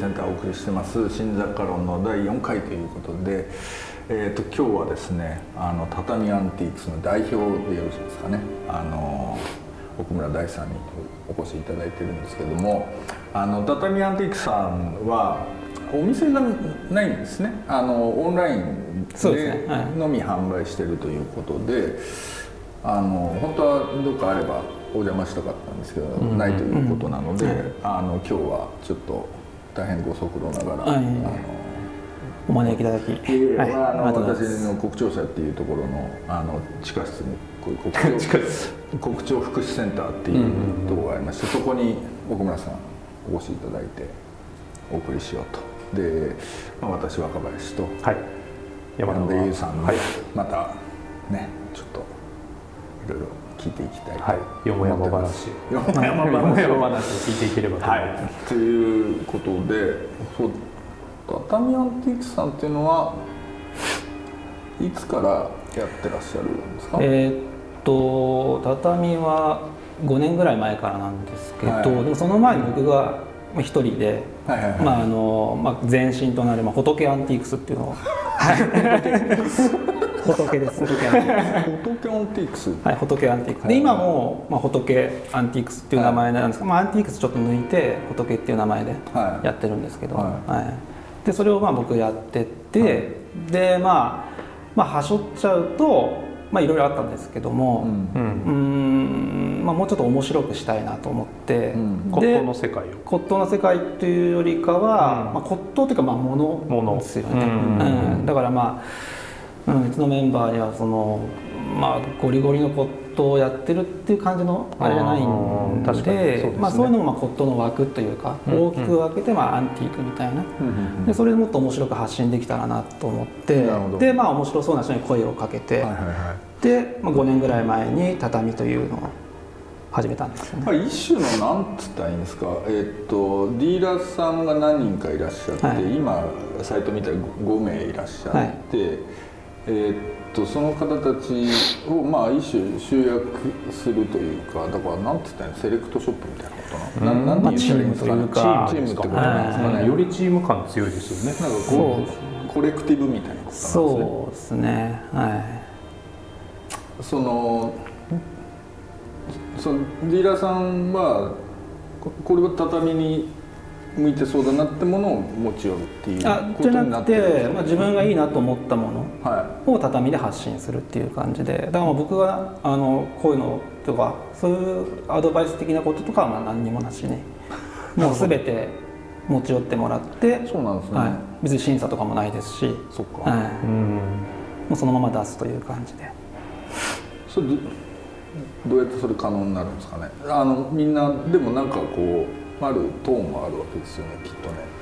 センターお送りしてます新雑貨論の第4回ということで、えーと、今日はですねあの畳アンティークスの代表でよろしいですかね。あの奥村大さんにお越しいただいてるんですけどもあの畳アンティークさんはお店がないんですね。あのオンラインでのみ販売してるということであの本当はどっかあればお邪魔したかったんですけど、うん、ないということなので、うんあの今日はちょっと大変ご足労ながら、はい、あのお招きいただき、はい、あの私の国庁舎っていうところのあの地下室にこういう国庁 国庁福祉センターっていうところがありまして、そこに奥村さんお越しいただいてお送りしようと。で、まあ、私若林と、はい、山田優さんの、またねちょっといろいろ聞いていきたいはい。よもやま話。よもやま話。を聞いていければと思います、はい、ということでそう畳アンティークさんっていうのはいつからやってらっしゃるんですか？えー、っと畳は5年ぐらい前からなんですけど、はい、でもその前に僕が一人で、前身となる、まあ、仏アンティークスっていうのを 仏です。仏アンティークス。はい仏アンティークス。で今も、まあ、仏アンティークスっていう名前なんですけど、はい、まあ、アンティークスちょっと抜いて仏っていう名前でやってるんですけど、はい、はい、でそれをまあ僕やってて、はい、でまあまあはしょっちゃうとまあいろいろあったんですけども、うん、うんまあ、もうちょっと面白くしたいなと思って、うん、骨董の世界を。骨董の世界というよりかは、うん、まあ、骨董というかまあ物ですよね、うん。だからまあうん、うちのメンバーにはそのまあゴリゴリの骨董をやってるっていう感じのあれじゃないんでそうで、ね、まあ、そういうのもまあ骨董の枠というか、うん、大きく分けてまあアンティークみたいな、うん、でそれでもっと面白く発信できたらなと思ってでまあ面白そうな人に声をかけて、はいはいはい、で、まあ、5年ぐらい前に畳というのを始めたんですよね、一種のなんつったらいいんですか、えー、っとディーラーさんが何人かいらっしゃって、はい、今サイト見たら5名いらっしゃって、はいえー、っとその方たちをまあ一種集約するというかだからなんて言ったらセレクトショップみたいなことな,、うん、なんて言ったらいいんですかね、チームってことなんですかね、よりチーム感強いですよね。なんかこうコレクティブみたいなことなんですね。そうですね。はい。そのそのディーラーさんはこれは畳に向いてそうだなってものを持ち寄るっていうあじゃなくて、まあ、自分がいいなと思ったものを畳で発信するっていう感じで。だから僕があのこういうのとかそういうアドバイス的なこととかはまあ何にもなしに もう全て持ち寄ってもらってそうなんですね、はい、別に審査とかもないですしそっか、はい、うん。もうそのまま出すという感じで。それどうやってそれ可能になるんですかね？あのみんなでもなんかこうあるトーンがあるわけですよねきっとね。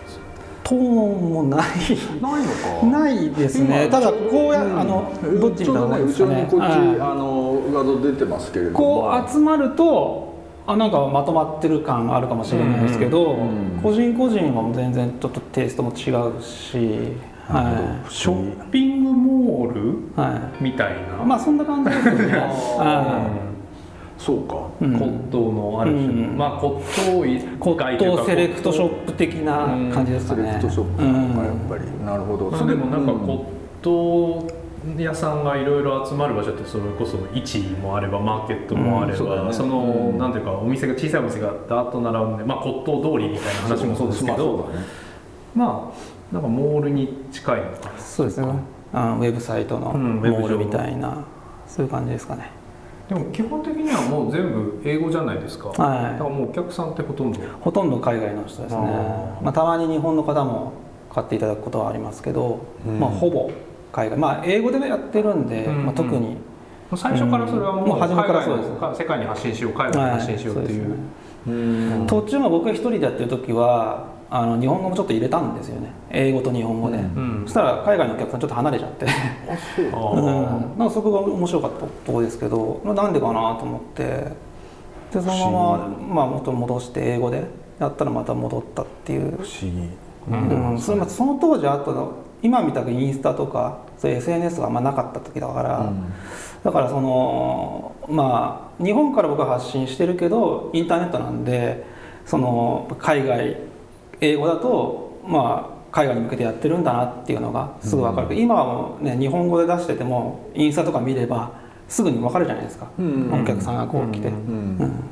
トーンもない。ないのかないですね。ただこうや、うん、あのどっちにかね。後ろにこっち、あの画像出てますけれども。こう集まるとあなんかまとまってる感あるかもしれないですけど、うん。うん、個人個人は全然ちょっとテイストも違うし、はい、ショッピングモール、はい、みたいな。まあそんな感じですよね。はいそうか、骨董のある種、うん、まあ骨董骨董セレクトショップ的な感じですかね、セレクトショップがやっぱり、なるほど、それでもなんか骨董屋さんがいろいろ集まる場所ってそれこそ市もあればマーケットもあれば、うん。そね、その、うん、なんていうかお店が小さいお店がダーッと並んで、まあ、骨董通りみたいな話もそうですけどまあなんかモールに近いのかな。そうですね。あウェブサイトの。モールみたいな、そういう感じですかねでも基本的にはもう全部英語じゃないですか、はい、だからもうお客さんってほとんど。ほとんど海外の人ですね。まあ、たまに日本の方も買っていただくことはありますけど、うん、まあ、ほぼ海外。まあ英語でやってるんで、うんうん、まあ、特に。最初からそれはもう初めからそうです世界に発信しよう海外に発信しようっていう。はい、うね、途中も僕が一人でやってる時はあの日本語もちょっと入れたんですよね。英語と日本語で、うん、そしたら海外のお客さんちょっと離れちゃって。あそう、うん、なんかそこが面白かったとこですけどなんでかなと思って。でそのまま、まあ、元戻して英語でやったらまた戻ったっていう。不思議、うん、それその当時あった今みたくインスタとかそういう SNS があんまなかった時だから、うん、だからそのまあ日本から僕は発信してるけどインターネットなんでその海外英語だとまあ海外に向けてやってるんだなっていうのがすぐ分かる、うん、今はもうね日本語で出しててもインスタとか見ればすぐに分かるじゃないですか、うん、お客さんがこう来て、うん、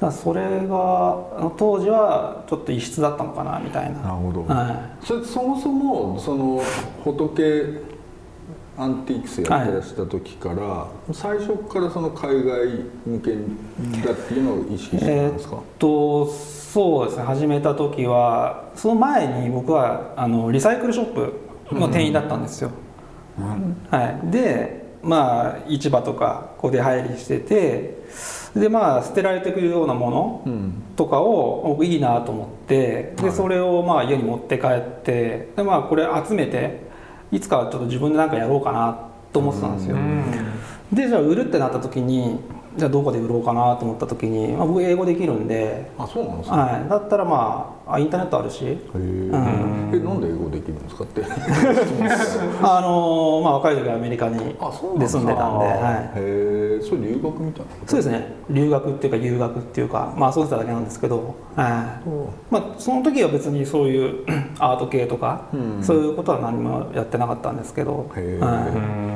だそれが当時はちょっと異質だったのかなみたいな。なるほど、はい、それそもそもその仏アンティークスやってらした時から、はい、最初からその海外向けだっていうのを意識してたんですか、えー、っとそうですね。始めた時はその前に僕はあのリサイクルショップの店員だったんですよ、うん、はい、でまあ市場とかこう出入りしててでまあ捨てられていくようなものとかを僕いいなと思ってでそれをまあ家に持って帰ってでまあこれ集めていつかはちょっと自分で何かやろうかなと思ってたんですよ。でじゃあ売るってなった時にじゃあどこで売ろうかなと思った時に、まあ、僕英語できるんであそうなんですか、はい、だったらまあインターネットあるし。へえ、うん、えなんで英語できるんですかって？あのまあ若い時はアメリカにで住んでたんで、はい、へえそれ留学みたいなそうですね。留学っていうか留学っていうかまあ遊んでただけなんですけど、はい、まあその時は別にそういう アート系とか、うん、そういうことは何もやってなかったんですけどへえ、はい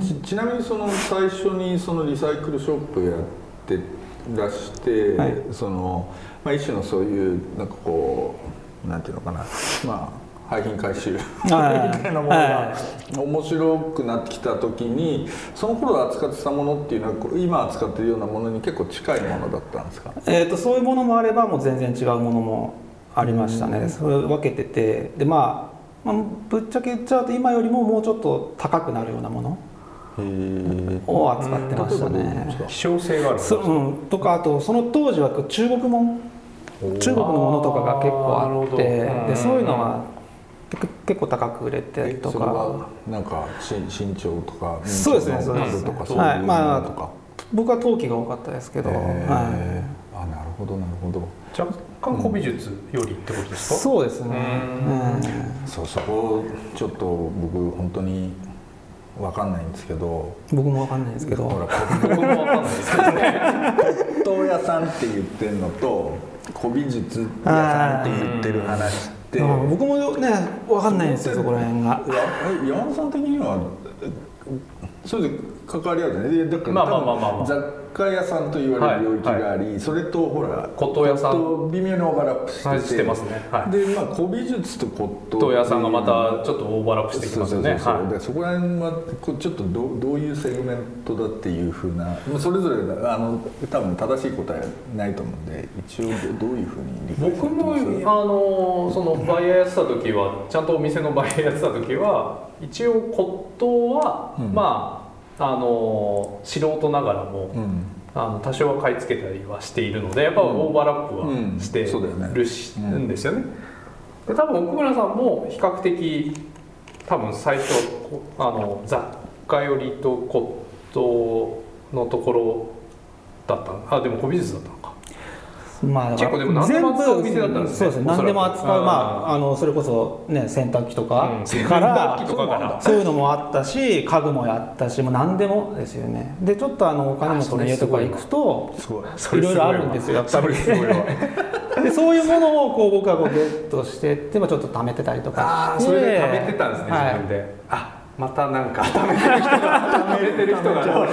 ちちなみにその最初にそのリサイクルショップやってらして、はい、そのまあ、一種のそういうなんかこうなんていうのかな。まあ廃品回収みたいなものが面白くなってきた時にその頃扱ってたものっていうのは今扱ってるようなものに結構近いものだったんですか、えーと、そういうものもあればもう全然違うものもありましたね、それ分けてて。でまあ、まあ、ぶっちゃけ言っちゃうと今よりももうちょっと高くなるようなものを扱ってましたね。希少性があるうん、とかあとその当時は中国も中国のものとかが結構あってでそういうのは結構高く売れてとか。なんか身長とかそうですねそうですとかはい。まあ僕は陶器が多かったですけど、はい、あなるほどなるほど。若干古美術よりってことですか、そうですね、うん、そうそこちょっと僕本当にわかんないんですけど。僕もわかんないですけど。ほら僕もわかんないですけど。ね骨董屋さんって言ってるのと古美術屋さんって言ってる話って僕もねわかんないんですよそこら辺が。山田さん的にはそれで関わりあるじゃないだからまあまあまあまあ、まあ。貨屋さんと言われる領域があり、はい。はい、それとほら骨董屋さん。と微妙にオーバーラップして。て、はい、してますね、はい、でまあ古美術と骨董屋さんがまたちょっとオーバーラップしてきますよね。そうでそこら辺はちょっとどどういうセグメントだっていうふうなそれぞれあの多分正しい答えないと思うんで一応どういうふうに理解僕もあのそのバイヤーやってた時はちゃんとお店のバイヤーやってた時は一応骨董は、うん、まああの素人ながらも、うん、あの多少は買い付けたりはしているのでやっぱオーバーラップはしてるし、うん。んですよね。で多分奥村さんも比較的多分最初あの雑貨寄りと骨董のところだった。あでも古美術だったのまあ、結構でも何でも扱うお店だったんですね。そうですね。何でも扱う。まああのそれこそね洗濯機とかから、そういうのもあったし家具もやったしもう何でもですよね。でちょっとあのお金持ちの家とか行くとい。ろいろあるんですよやっぱり。でそういうものをこう僕はこうゲットしてってちょっと貯めてたりとかして。それで貯めてたんですね、自分で。あまたなんか貯めてる人が貯めてる人が。そう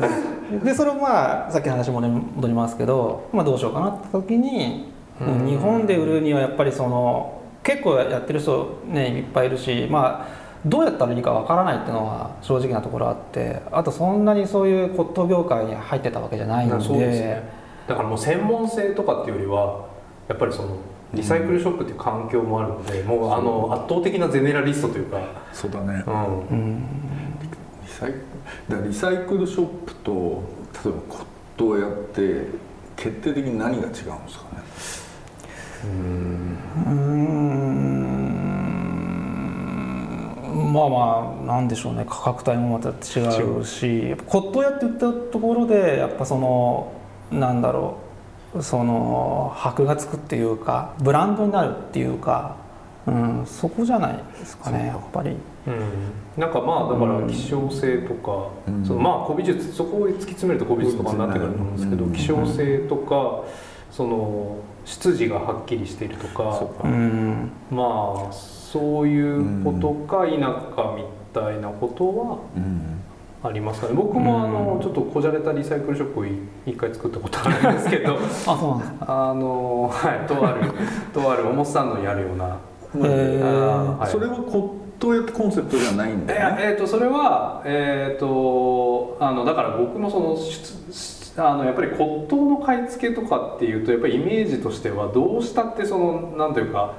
ですでそれをまあさっきの話も戻りますけど、まあ、どうしようかなって時に日本で売るにはやっぱりその結構やってる人ねいっぱいいるしまあどうやったらいいかわからないっていうのは正直なところあってあとそんなにそういう骨董業界に入ってたわけじゃないので、ね、だからもう専門性とかっていうよりはやっぱりそのリサイクルショップっていう環境もあるので、もうあの圧倒的なゼネラリストというか。そうだね、うん、リサイだリサイクルショップと例えば骨董屋って決定的に何が違うんですかね？うん。まあまあなんでしょうね。価格帯もまた違うし骨董屋って言ったところでやっぱそのなんだろう。その箔がつくっていうかブランドになるっていうか、うん、そこじゃないですかねやっぱり。うん、なんかまあだから希少性とか、うん、そのまあ古美術そこを突き詰めると古美術とかになってくると思うんですけど、希少性とかその出自がはっきりしているとかまあそういうことか否かみたいなことはありますかね。僕もあのちょっとこじゃれたリサイクルショップを一回作ったことあるんですけど あそうなんですあのはいとあるとある表参道にあるような、えー。はい、それは骨董屋ってコンセプトじゃないんだよね。えー、とそれはえっ、ー、とあのだから僕もそのあのやっぱり骨董の買い付けとかっていうとやっぱりイメージとしてはどうしたってそのなんというか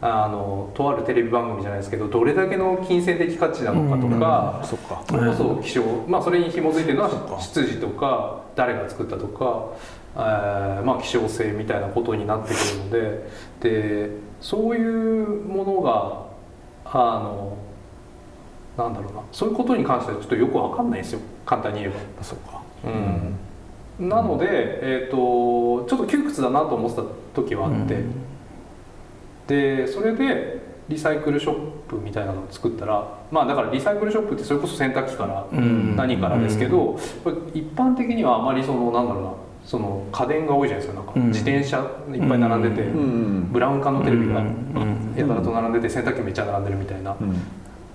あのとあるテレビ番組じゃないですけどどれだけの金銭的価値なのかとか、そか。それこそ気象、まあ、それに紐づいてるのは出自とか誰が作ったとか、えーまあ、希少性みたいなことになってくるのででそういうものがあのなんだろうな。そういうことに関してはちょっとよく分かんないですよ。簡単に言えば。そうか。うん、なので、えーと、ちょっと窮屈だなと思ってた時はあって。うん。でそれでリサイクルショップみたいなのを作ったらまあだからリサイクルショップってそれこそ洗濯機から何からですけど、これ一般的にはあまりそのなんだろうなその家電が多いじゃないですか。なんか自転車いっぱい並んでて、ブラウン管のテレビがやたらと並んでて洗濯機めっちゃ並んでるみたいな、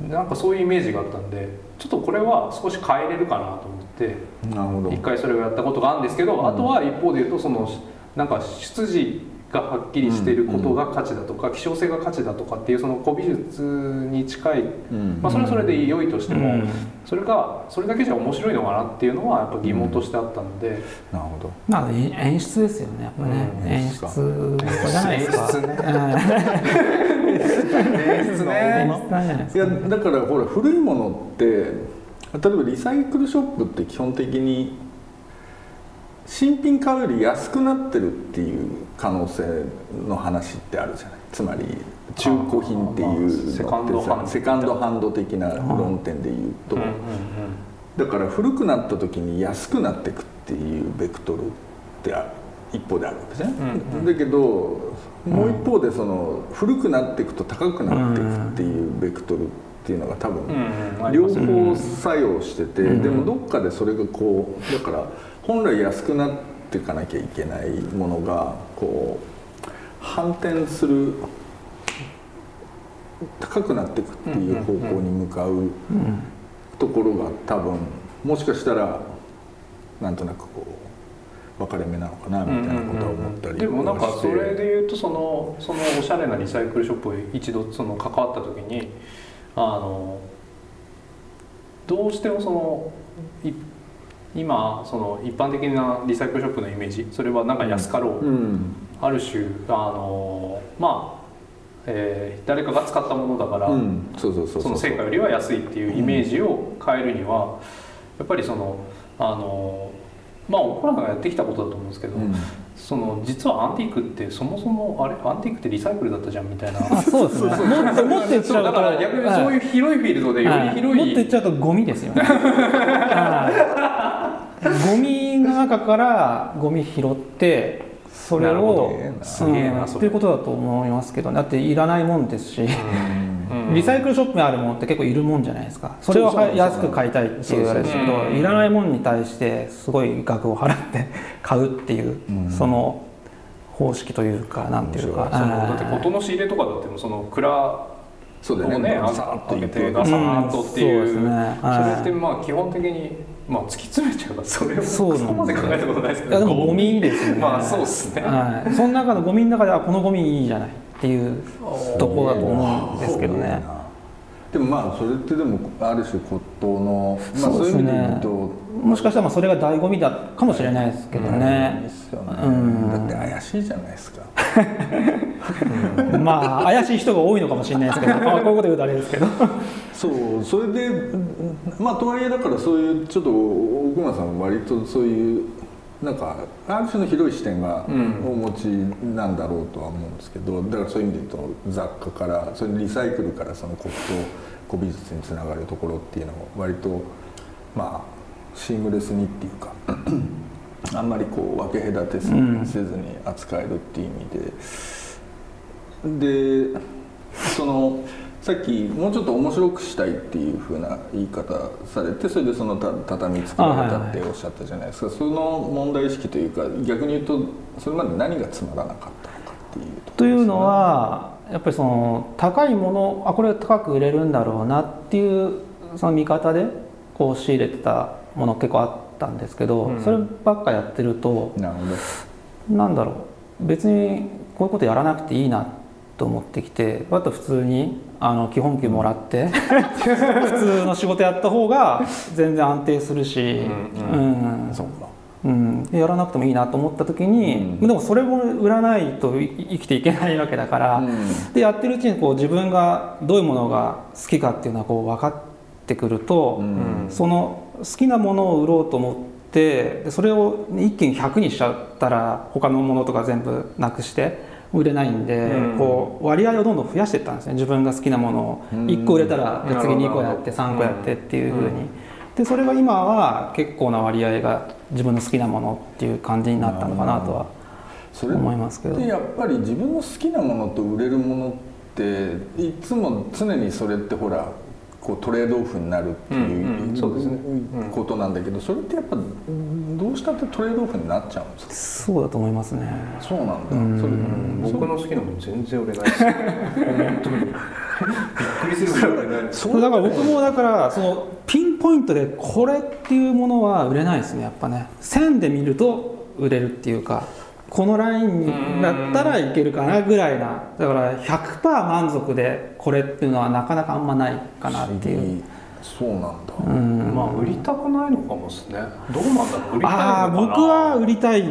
なんかそういうイメージがあったんでちょっとこれは少し変えれるかなと思って一回それをやったことがあるんですけど、あとは一方で言うとそのなんか出自がはっきりしていることが価値だとか、希少性が価値だとかっていうその古美術に近い、まあ、それはそれで良いとしても、それがそれだけじゃ面白いのかなっていうのはやっぱ疑問としてあったので、なるほど。まあ演出ですよねやっぱね、演出じゃないですか。演出ね。演出ね。いやだからほら古いものって例えばリサイクルショップって基本的に新品買うより安くなってるっていう可能性の話ってあるじゃない。つまり中古品っていうセカンドハンド的な論点でいうと。だから古くなった時に安くなっていくっていうベクトルって一方であるわけですね、だけどもう一方でその古くなっていくと高くなっていくっていうベクトルっていうのが多分両方作用しててでもどっかでそれがこうだから本来安くなっていかなきゃいけないものがこう反転する高くなっていくっていう方向に向かうところが多分もしかしたらなんとなくこう分かれ目なのかなみたいなことは思ったりでもなんかそれで言うとそのそのおしゃれなリサイクルショップに一度その関わった時にあのどうしてもその今その一般的なリサイクルショップのイメージそれはなんか安かろう、うん、ある種あのまあえー、誰かが使ったものだからその成果よりは安いっていうイメージを変えるには、やっぱりそのあのまあ僕らがやってきたことだと思うんですけど、うん、その実はアンティークってそもそもあれアンティークってリサイクルだったじゃんみたいな。そうですね。もっともっと言っちゃうとだから逆にそういう広いフィールドでより広い、はい、もっと言っちゃうとゴミですよね。ゴミの中からゴミ拾ってそれをすげえな、うん、っていうことだと思いますけど、ね、だっていらないもんですし、リサイクルショップにあるものって結構いるもんじゃないですか。それを安く買いたいっていうあれですけどいらないもんに対してすごい額を払って買うっていう、その方式というかなんていうか、そのだって事の仕入れとかだってもその蔵そうだよね、あさっと開けてガサッとっていう,、それってまあ基本的にまあ、突き詰めちゃえば それをそこまで考えたことないですけどでもゴミですね。まあそうですね、はい、その中のゴミの中であこのゴミいいじゃないっていうとこだと思うんですけどね。でもまあそれってでもある種骨董の、まあ、そういう意味で言うと。もしかしたらそれが醍醐味だかもしれないですけどね。うん、だって怪しいじゃないですか。まあ怪しい人が多いのかもしれないですけど、まあ、こういうこと言うとあれですけど。そうそれでまあとはいえだからそういうちょっと奥村さんは割とそういうなんかある種の広い視点がお持ちなんだろうとは思うんですけど、だからそういう意味で言うと雑貨からそれリサイクルからその骨董古美術につながるところっていうのを割とまあシームレスにっていうか あんまりこう分け隔てせずに扱えるっていう意味で、でそのさっきもうちょっと面白くしたいっていうふうな言い方されてそれでそのた畳作られたっておっしゃったじゃないですか、はいはい、その問題意識というか逆に言うとそれまで何がつまらなかったのかっていうと、というのはやっぱりその高いものあこれ高く売れるんだろうなっていうその見方でこう仕入れてたもの結構あったんですけど、うん、そればっかやってるとなるほど。なんだろう。別にこういうことやらなくていいなと思ってきてあと普通にあの基本給もらって 普通の仕事やった方が全然安定するし、うん、うん、そうか。うん、やらなくてもいいなと思った時に、うん、でもそれも売らないと生きていけないわけだから、うん、でやってるうちにこう自分がどういうものが好きかっていうのはこう分かってくると、うん、その好きなものを売ろうと思ってでそれを一気に100にしちゃったら他のものとか全部なくして売れないんで、こう割合をどんどん増やしていったんですね。自分が好きなものを。1個売れたら次2個やって3個やってっていうふうに。でそれが今は結構な割合が自分の好きなものっていう感じになったのかなとは思いますけど。でやっぱり自分の好きなものと売れるものっていつも常にそれってほらこうトレードオフになるっていうことなんだけどそれってやっぱどうしたってトレードオフになっちゃうんですか？そうだと思いますね。そうなんだ、うん。それ僕の好きなもの全然売れないです本当にびっくりするぐらい。そうだから僕もだからそのピンポイントでこれっていうものは売れないですねやっぱね。線で見ると売れるっていうかこのラインだったらいけるかなぐらいな。だから100%満足でこれっていうのはなかなかあんまないかなっていう。そうなんだ、うん、まあ売りたくないのかもですね。どうなんだろう売りたいああ僕は売りたい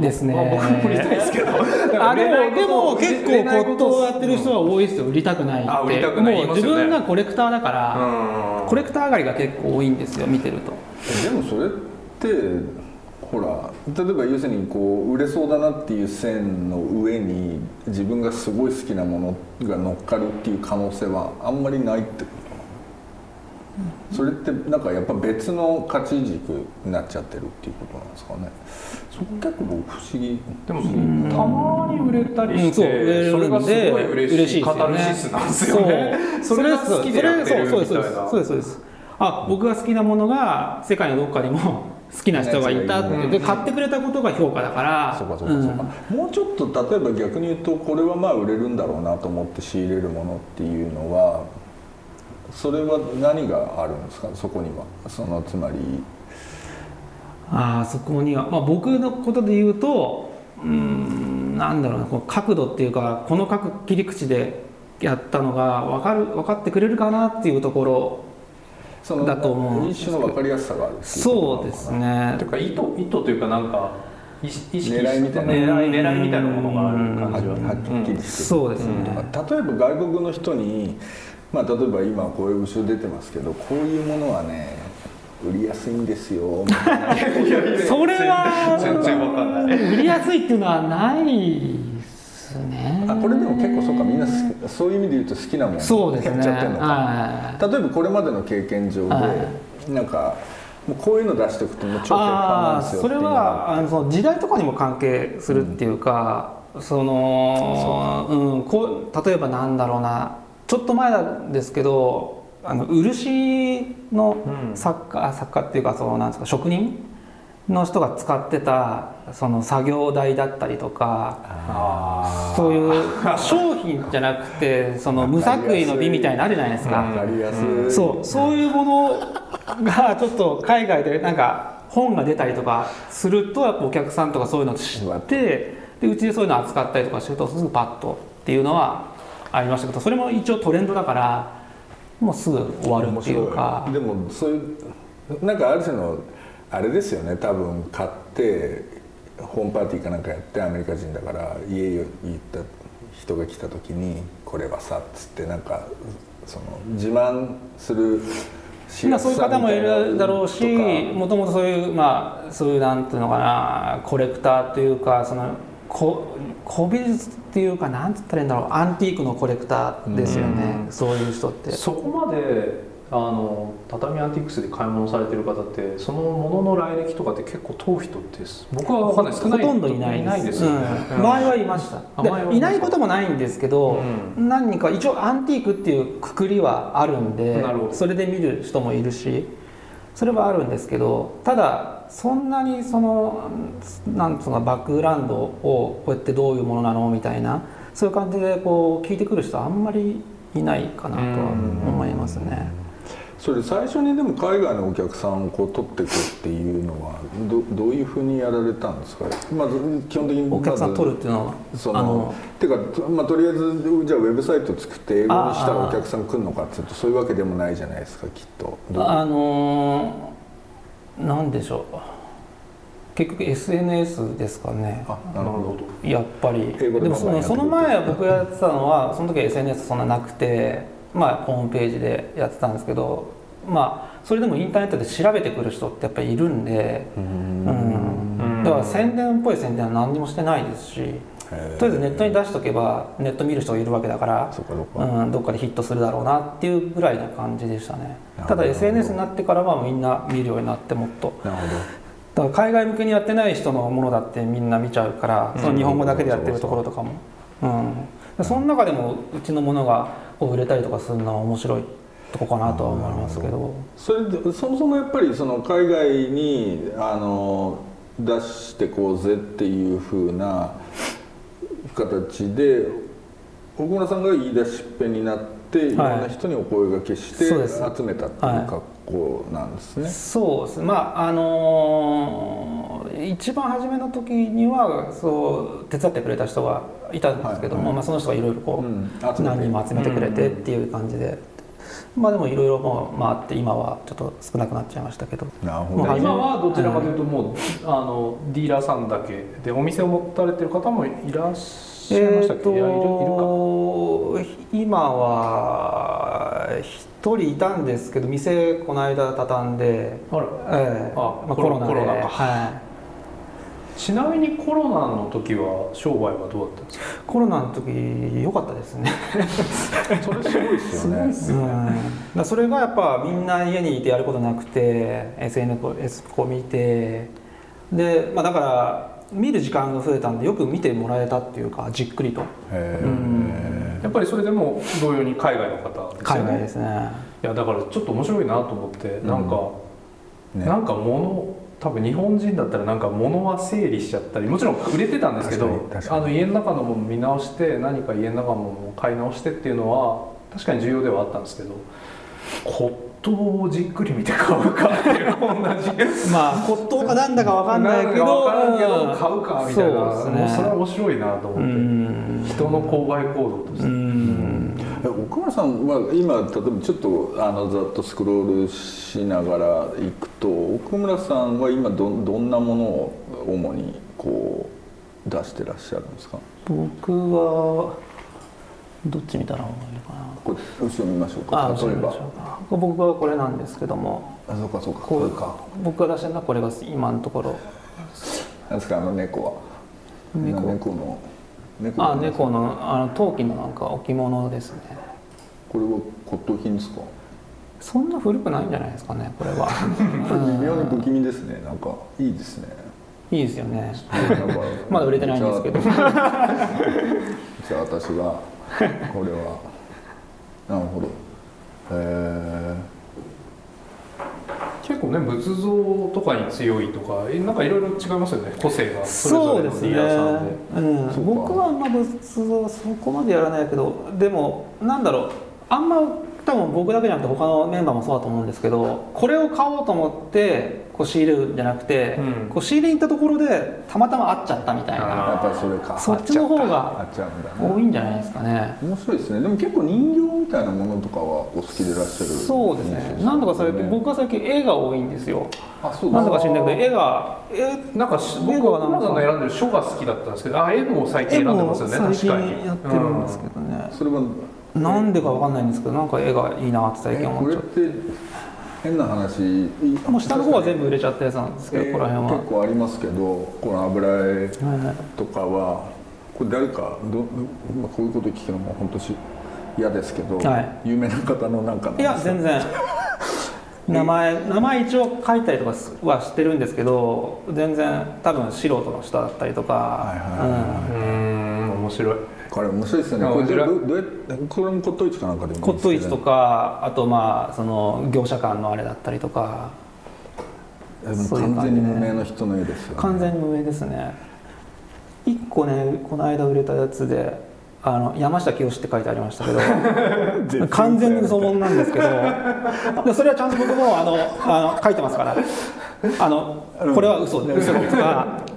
ですね、まあ、僕も売りたいですけど。あでもでも結構骨董をやってる人は多いですよ。売りたくないって。売りたくない、ね、もう自分がコレクターだからコレクター上がりが結構多いんですよ見てると。でもそれってほら例えば要するにこう売れそうだなっていう線の上に自分がすごい好きなものが乗っかるっていう可能性はあんまりないってことそれってなんかやっぱ別の価値軸になっちゃってるっていうことなんですかね。そこ結構不思議。でもたまに売れたりして、それがすごい嬉しいカタルシスなんですよね。それが好きでやってるみたいな。そうですそうです。あ僕が好きなものが世界のどっかにも好きな人がいたって、で買ってくれたことが評価だから。そうかそうかそうか、もうちょっと例えば逆に言うとこれはまあ売れるんだろうなと思って仕入れるものっていうのはそれは何があるんですか？そこには。そのつまり。ああそこには、まあ、僕のことで言うとうんなんだろうな。この角度っていうかこの角切り口でやったのが分かる分かってくれるかなっていうところそのだと思う。一種の分かりやすさがあるそうですね。というか意図意図というかなんか意識狙いみたいな。狙い狙いみたいなものがある感じははっきりしてそうですね、例えば外国の人にまあ例えば今こういう後ろ出てますけどこういうものはね売りやすいんですよそれは全然分かんない。売りやすいっていうのはない。ですね。あこれでも結構そうかみんなそういう意味で言うと好きなものそうですね。っちゃってるのか、はい、例えばこれまでの経験上で、はい、なんかもうこういうの出しておくともう超鉄板なんですよそれはあのその時代とかにも関係するっていうか、うん、そのう。ん、こう例えばなんだろうな。ちょっと前なんですけどあの漆の作家、うん、作家っていうかそのなんですか職人の人が使ってたその作業台だったりとかそういう商品じゃなくてその無作為の美みたいなのあるじゃないですか、うん、そうそういうものがちょっと海外でなんか本が出たりとかするとやっぱお客さんとかそういうの知ってでうちでそういうの扱ったりとかするとすぐパッとっていうのはありましたけどそれも一応トレンドだからもうすぐ終わるっていうか。でもそういうなんかある種のあれですよね。多分買ってホームパーティーかなんかやってアメリカ人だから家に行った人が来た時に「これはさ」っつってなんかその自慢するまあ、そういう方もいるだろうしもともとそういうまあそういうなんていうのかなコレクターというかその古美術っていうかなんつったらいいんだろうアンティークのコレクターですよね、うん、そういう人って。そこまでああの畳アンティックスで買い物されてる方ってそのものの来歴とかって結構問う人って僕は分かんない少ないほとんどいないです。前はいました。いないこともないんですけど、うん、何人か一応アンティークっていうくくりはあるんでそれで見る人もいるしそれはあるんですけどただそんなにそのなんつうのバックグラウンドをこうやってどういうものなのみたいなそういう感じでこう聞いてくる人はあんまりいないかなとは思いますね。それ最初にでも海外のお客さんをこう取っていくっていうのはどどういうふうにやられたんですか？まず基本的にお客さん取るっていうのはそのあのていうか、まあ、とりあえずじゃあウェブサイト作って英語にしたらお客さん来るのかっていうとそういうわけでもないじゃないですかきっと。あのー、なんでしょう。結局 SNS ですかね。あなるほど。やっぱり。でもそのその前僕やってたのはその時は SNS そんななくてまあホームページでやってたんですけどまあそれでもインターネットで調べてくる人ってやっぱりいるんでうん。だから宣伝っぽい宣伝は何にもしてないですしとりあえずネットに出しとけばネット見る人がいるわけだからうん、どっかでヒットするだろうなっていうぐらいな感じでしたね。ただ SNS になってからはみんな見るようになってもっと。なるほど。だから海外向けにやってない人のものだってみんな見ちゃうからその日本語だけでやってるところとかも。うんその中でもうちのものが売れたりとかするのは面白いとこかなとは思いますけど。それでそもそもやっぱりその海外にあの出してこうぜっていうふうな形で奥村さんが言い出しっぺになってい。ろんな人にお声がけして集めたっていう格好なんですね。そうです。まああのー、一番初めの時にはそう手伝ってくれた人がいたんですけども、はいはい、まあ、その人がいろいろこう、うん、何人も集めてくれてっていう感じで。まあでもいろいろもう回って今はちょっと少なくなっちゃいましたけど。なるほど。今はどちらかというともう、あのディーラーさんだけでお店を持たれてる方もいらっしゃいましたっけ、えー、いるいるか。今は一人いたんですけど店この間畳んであら、えーあまあ、コロナで。はい。ちなみにコロナの時は商売はどうだったんですか？コロナの時良かったですね。それすごいですよね。すよね、うん、それがやっぱみんな家にいてやることなくて SNS こう見てで、まあ、だから見る時間が増えたんでよく見てもらえたっていうかじっくりと、うん、やっぱりそれでも同様に海外の方ですね。海外ですね。いやだからちょっと面白いなと思って、うん、なんか、ね、なんか物多分日本人だったらなんか物は整理しちゃったりもちろん売れてたんですけどあの家の中のもの見直して何か家の中のものを買い直してっていうのは確かに重要ではあったんですけど骨董をじっくり見て買うかっていう同じ。まあ骨董かなんだか分かんないけど買うかみたいな。そ,、ね、それは面白いなと思って。人の購買行動として。奥村さんは今例えばちょっとあのざっとスクロールしながらいくと奥村さんは今どどんなものを主にこう出してらっしゃるんですか？僕はどっち見たらいいのかな？これ後ろ見ましょうか。例えば。僕はこれなんですけども。あそうかそうか。こうか。僕が出してるのはこれが今のところ。なんですかあの猫は。猫。の猫あ猫のあの陶器のなんか置物ですね。これは骨董品ですか？そんな古くないんじゃないですかねこれは。微妙に不気味ですね。なんかいいですね。いいですよね。まだ売れてないんですけど。じゃあ私がこれはなるほど。へえ結構ね仏像とかに強いとかなんかいろいろ違いますよね個性が。それぞれのディーラーさんで、うん、僕はあんま仏像そこまでやらないけどでもなんだろう。あんま多分僕だけじゃなくて他のメンバーもそうだと思うんですけどこれを買おうと思ってこう仕入れるんじゃなくて、うん、こう仕入れに行ったところでたまたま会っちゃったみたいな。やっぱりそれか。そっちの方が多いんじゃないですかね。面白いですね。でも結構人形みたいなものとかはお好きでいらっしゃるそうですね。なんとか最近、僕は最近絵が多いんですよ。あそう。なんとか知んないけど絵が絵なんか僕はなんか。選んでる書が好きだったんですけどあ絵も最近選んでますよね。最近やってるんですけどね、それは。なんでかわかんないんですけどなんか絵がいいなって最近思っちゃって変な話。もう下の方は全部売れちゃったやつなんですけど、えー、この辺は。結構ありますけどこの油絵とかは、これ誰かど、まあ、こういうこと聞くのも本当し嫌ですけど、はい、有名な方のなんかいや全然。名前名前一応書いたりとかはしてるんですけど全然多分素人の人だったりとか、はいはいはい、うん面白いこれ面白いですよね。これどどうやってこれも骨董市かなんかでも骨董市とかあとまあその業者間のあれだったりとか。完全に無名の人の絵ですよ、ね、完全に無名ですね。一個ねこの間売れたやつであの山下清って書いてありましたけど。完全に嘘物なんですけど。それはちゃんと僕もあのあの書いてますから。あのこれは嘘嘘とか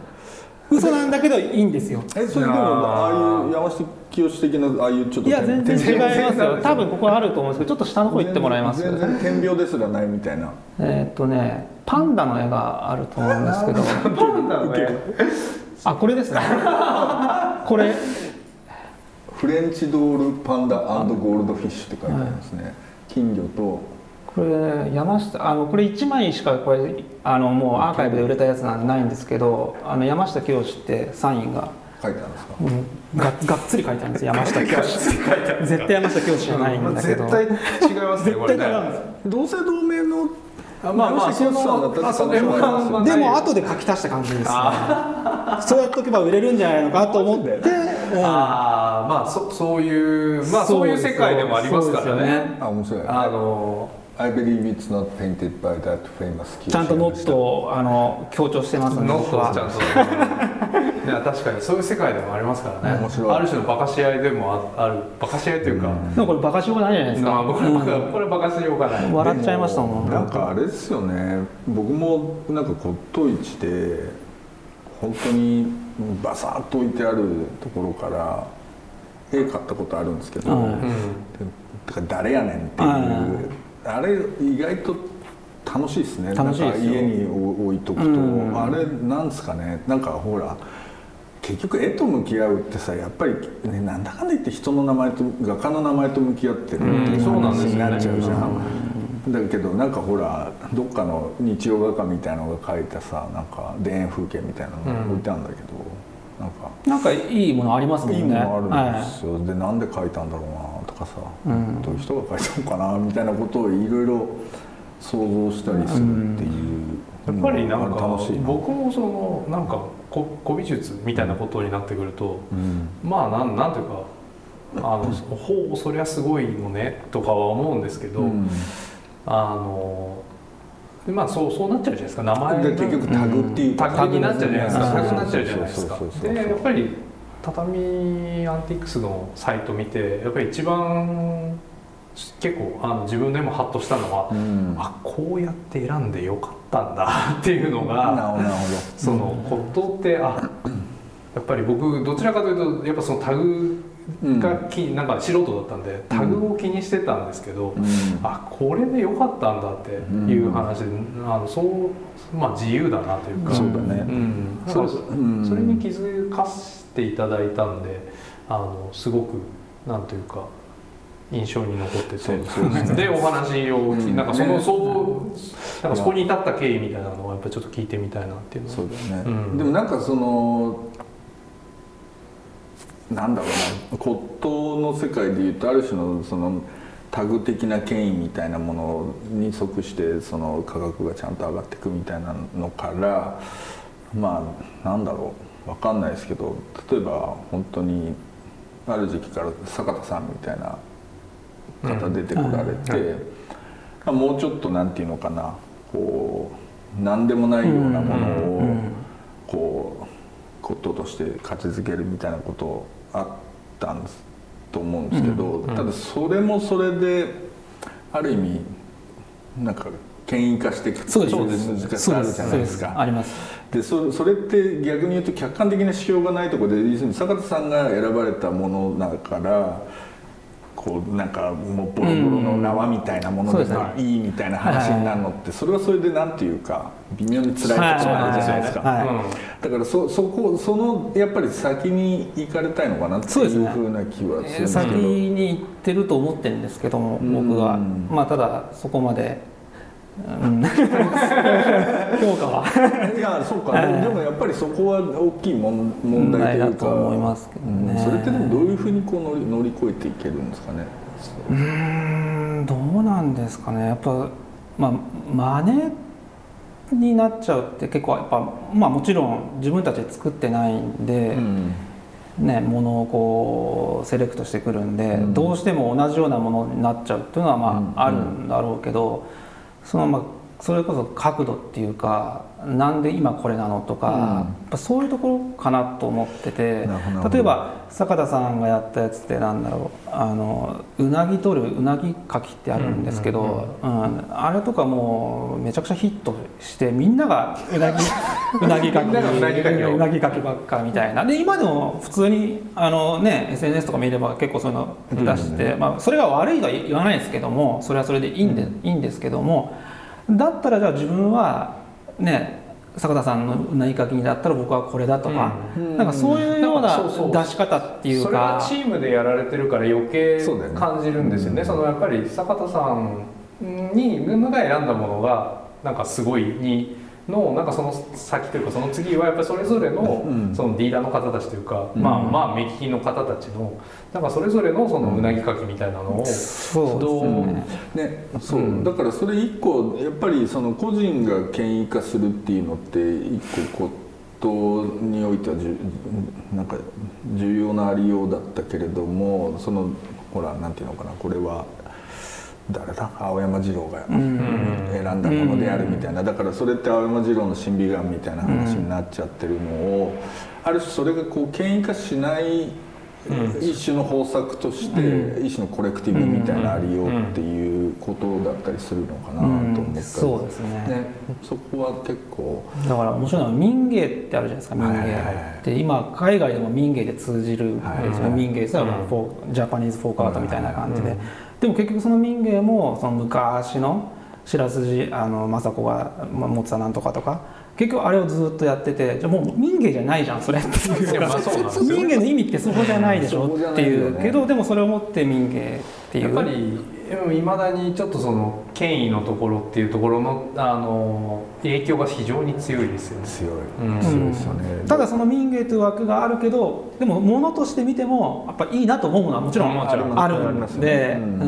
嘘なんだけどいいんですよ。えそれでもああいう山下清的なああいうちょっといや全然違いますよ。多分ここあると思うんですけどちょっと下の方行ってもらいます。全然点描ですらないみたいな。えー、っとねパンダの絵があると思うんですけど。パンダの絵？あこれですね。これ。フレンチドールパンダゴールドフィッシュって書いてありますね、はい、金魚とこれ山下あのこれ1枚しかこれあのもうアーカイブで売れたやつなんでないんですけどあの山下清ってサインが。書いてあるんですか、うん、ががっつり書いてあるんです山下清。絶対山下清じゃないんだけど、絶対違いますね 絶対違うんです同姓同名のあまあまあそのあそでも後で書き足した感じです、ね、そうやっとけば売れるんじゃないのかと思って、うん、ああまあそそういうまあそういう世界でもありますからね。あ面白い。あの I believe it's not painted by that famous ちゃんとノットをあの強調してますねノットは。ちゃんと。いや確かに。そういう世界でもありますからね。面白い。ある種のバカし合いでもあるバカし合いというか、でもこれバカしようがないじゃないですか、まあ、これ、うん、これバカしようがない。笑っちゃいましたもんなんか。あれですよね。僕もなんか骨董市で本当にバサッと置いてあるところから絵買ったことあるんですけど、うん、だから誰やねんっていう、あれ意外と楽しいですね。楽しいです家に置いとくと、うん、あれなんですかね。なんかほら結局絵と向き合うってさやっぱり、ね、なんだかんだ言って人の名前と画家の名前と向き合ってるって話になっちゃうじゃん。だけどなんかほらどっかの日曜画家みたいなのが描いたさなんか田園風景みたいなのが置いてあるんだけど、うん、なんかなんかいいものありますもんね。いいものあるんですよ、はい、でなんで描いたんだろうな。とかさ、うん、どういう人が描いたのかなみたいなことをいろいろ想像したりするっていう、やっぱりなんか僕もそのなんか古美術みたいなことになってくると、うん、まあなんなんていうかあのほうそりゃすごいのねとかは思うんですけど、うん、あのまあそうそうなっちゃうじゃないですか。名前結局タグっていう、タグになっちゃうじゃないですか。タグになっちゃうじゃないですか。でやっぱり畳アンティックスのサイト見てやっぱり一番結構あの自分でもハッとしたのは、うん、あこうやって選んでよかったんだっていうのがその骨董ってあやっぱり僕どちらかというとやっぱそのタグが気、うん、なんか素人だったんでタグを気にしてたんですけど、うん、あこれでよかったんだっていう話で、あのそうまあ自由だなというか。そうだね、うん、それそれに気づかせていただいたんであのすごくなんというか印象に残ってて。でお話を、うん、なんかその、そうなんかそこに至った経緯みたいなのをやっぱちょっと聞いてみたいなっていうのそうだね、うん、でもなんかそのなんだろうな骨董の世界でいうとある種のそのタグ的な権威みたいなものに即してその価格がちゃんと上がっていくみたいなのからまあなんだろう分かんないですけど例えば本当にある時期から坂田さんみたいな方出てこられて、うん、もうちょっとなんていうのかなこう何でもないようなものをこうこととして価値づけるみたいなことあったんですと思うんですけど、ただそれもそれである意味なんか権威化していくそう難しさあるじゃないですか。あります。でそそれって逆に言うと客観的な指標がないところで要するに坂田さんが選ばれたものだからこうなんかもうボロボロの縄みたいなものでいいみたいな話になるのってそれはそれでなんていうか微妙に辛いことなんじゃないですか。だからそそこそのやっぱり先に行かれたいのかなっていうふうな気はするんですけど、先に行ってると思ってるんですけども僕は。まあただそこまで。うん、評価は。いやそうか、でもやっぱりそこは大きい問問題というか。思いますけどね、それってでもどういうふうにこう乗り乗り越えていけるんですかね。うんどうなんですかね。やっぱまあ真似になっちゃうって結構やっぱまあもちろん自分たちで作ってないんで、うん、ねものをこうセレクトしてくるんで、うん、どうしても同じようなものになっちゃうっていうのはまああるんだろうけど、そのままそれこそ角度っていうかなんで今これなのとか、うん、やっぱそういうところかなと思ってて例えば坂田さんがやったやつってなんだろうあのうなぎ取るうなぎかきってあるんですけど、うん。あれとかもうめちゃくちゃヒットしてみんながうなぎ うなぎかきうなぎかきばっかみたいな。で今でも普通にあの、ね、SNS とか見れば結構そういうの出して、まあ、それが悪いとは言わないですけどもそれはそれでいいんで,、いいんですけどもだったらじゃあ自分はね坂田さんのうなぎかきにだったら僕はこれだとか、うん、なんかそういうような出し方っていうか。それはチームでやられてるから余計感じるんですよね、ね、そのやっぱり坂田さんに自分が選んだものがなんかすごいにのなんかその先というかその次はやっぱりそれぞれのそのディーラーの方たちというか、まあまあ目利きの方たちのなんかそれぞれのそのうなぎかきみたいなのをどう、ね。そう、だからそれ一個やっぱりその個人が権威化するっていうのって一個ことにおいてはじゅなんか重要なありようだったけれどもそのほらなんていうのかなこれは誰だ？青山二郎が選んだものであるみたいな。だからそれって青山二郎の審美眼みたいな話になっちゃってるのをある種それがこう権威化しない一種の方策として一種のコレクティブみたいなありようっていうことだったりするのかなと思ったり、そうですね、ね、そこは結構。だから面白いのは民芸ってあるじゃないですか民芸。って今海外でも民芸で通じる民芸っていうのはジャパニーズフォークアートみたいな感じで。でも結局その民芸もその昔の白筋あの政子が持ってたなんとかとか結局あれをずっとやっててじゃもう民芸じゃないじゃんそれっていう。か民芸の意味ってそこじゃないでしょっていうけどでもそれをもって民芸っていう。やっぱりいまだにちょっとその権威のところっていうところのあの影響が非常に強いですよね。強い、うん、強いですよね、ただその民芸という枠があるけどでもものとして見てもやっぱいいなと思うものはもちろんあるんで、うん、だ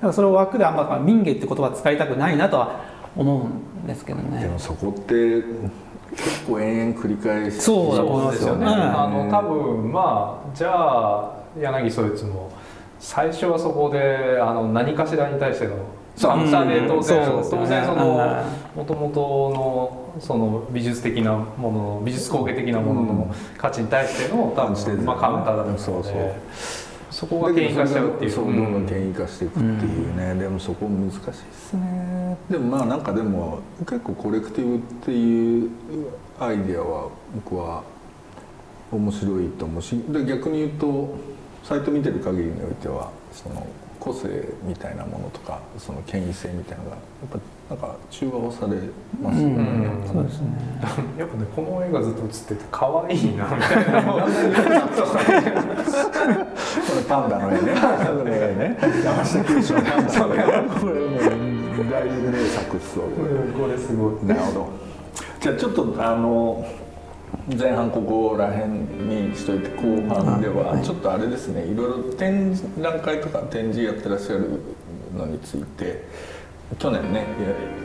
からそれを枠であんま民芸って言葉使いたくないなとは思うんですけどね。でもそこって結構延々繰り返しそうですよね、あの多分まあじゃあ柳そいつも最初はそこであの何かしらに対しての反射で当然、うん、当然そのもともとのその美術的なものの美術工芸的なものの価値に対しての多分、まあ、カウンターだと思う。ので。そこが権威化しちゃうっていう。どんどん権威化していくっていうね、うん、でもそこ難しいですね。でもまあなんかでも結構コレクティブっていうアイデアは僕は面白いと思うしで逆に言うとサイト見てる限りにおいてはその個性みたいなものとかその権威性みたいなのがやっぱなんか中和をされますよね、うんうん、そうですね。やっぱねこの絵がずっと映ってて可愛いなみたいな これパンダの絵ねパンダの絵ね。山下清のパンダの絵これ。もう大名作っすわこれすごい。なるほど。じゃあちょっとあの前半ここら辺にしといて後半ではちょっとあれですねいろいろ展覧会とか展示やってらっしゃるのについて去年ね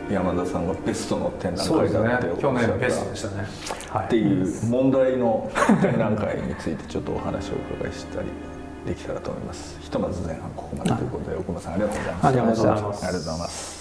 山田さんがベストの展覧会だっておっしゃった、ね、去年ベストでしたね、はい、っていう問題の展覧会についてちょっとお話をお伺いしたりできたらと思います。ひとまず前半ここまでということで、はい、奥間さんありがとうございました。ありがとうございます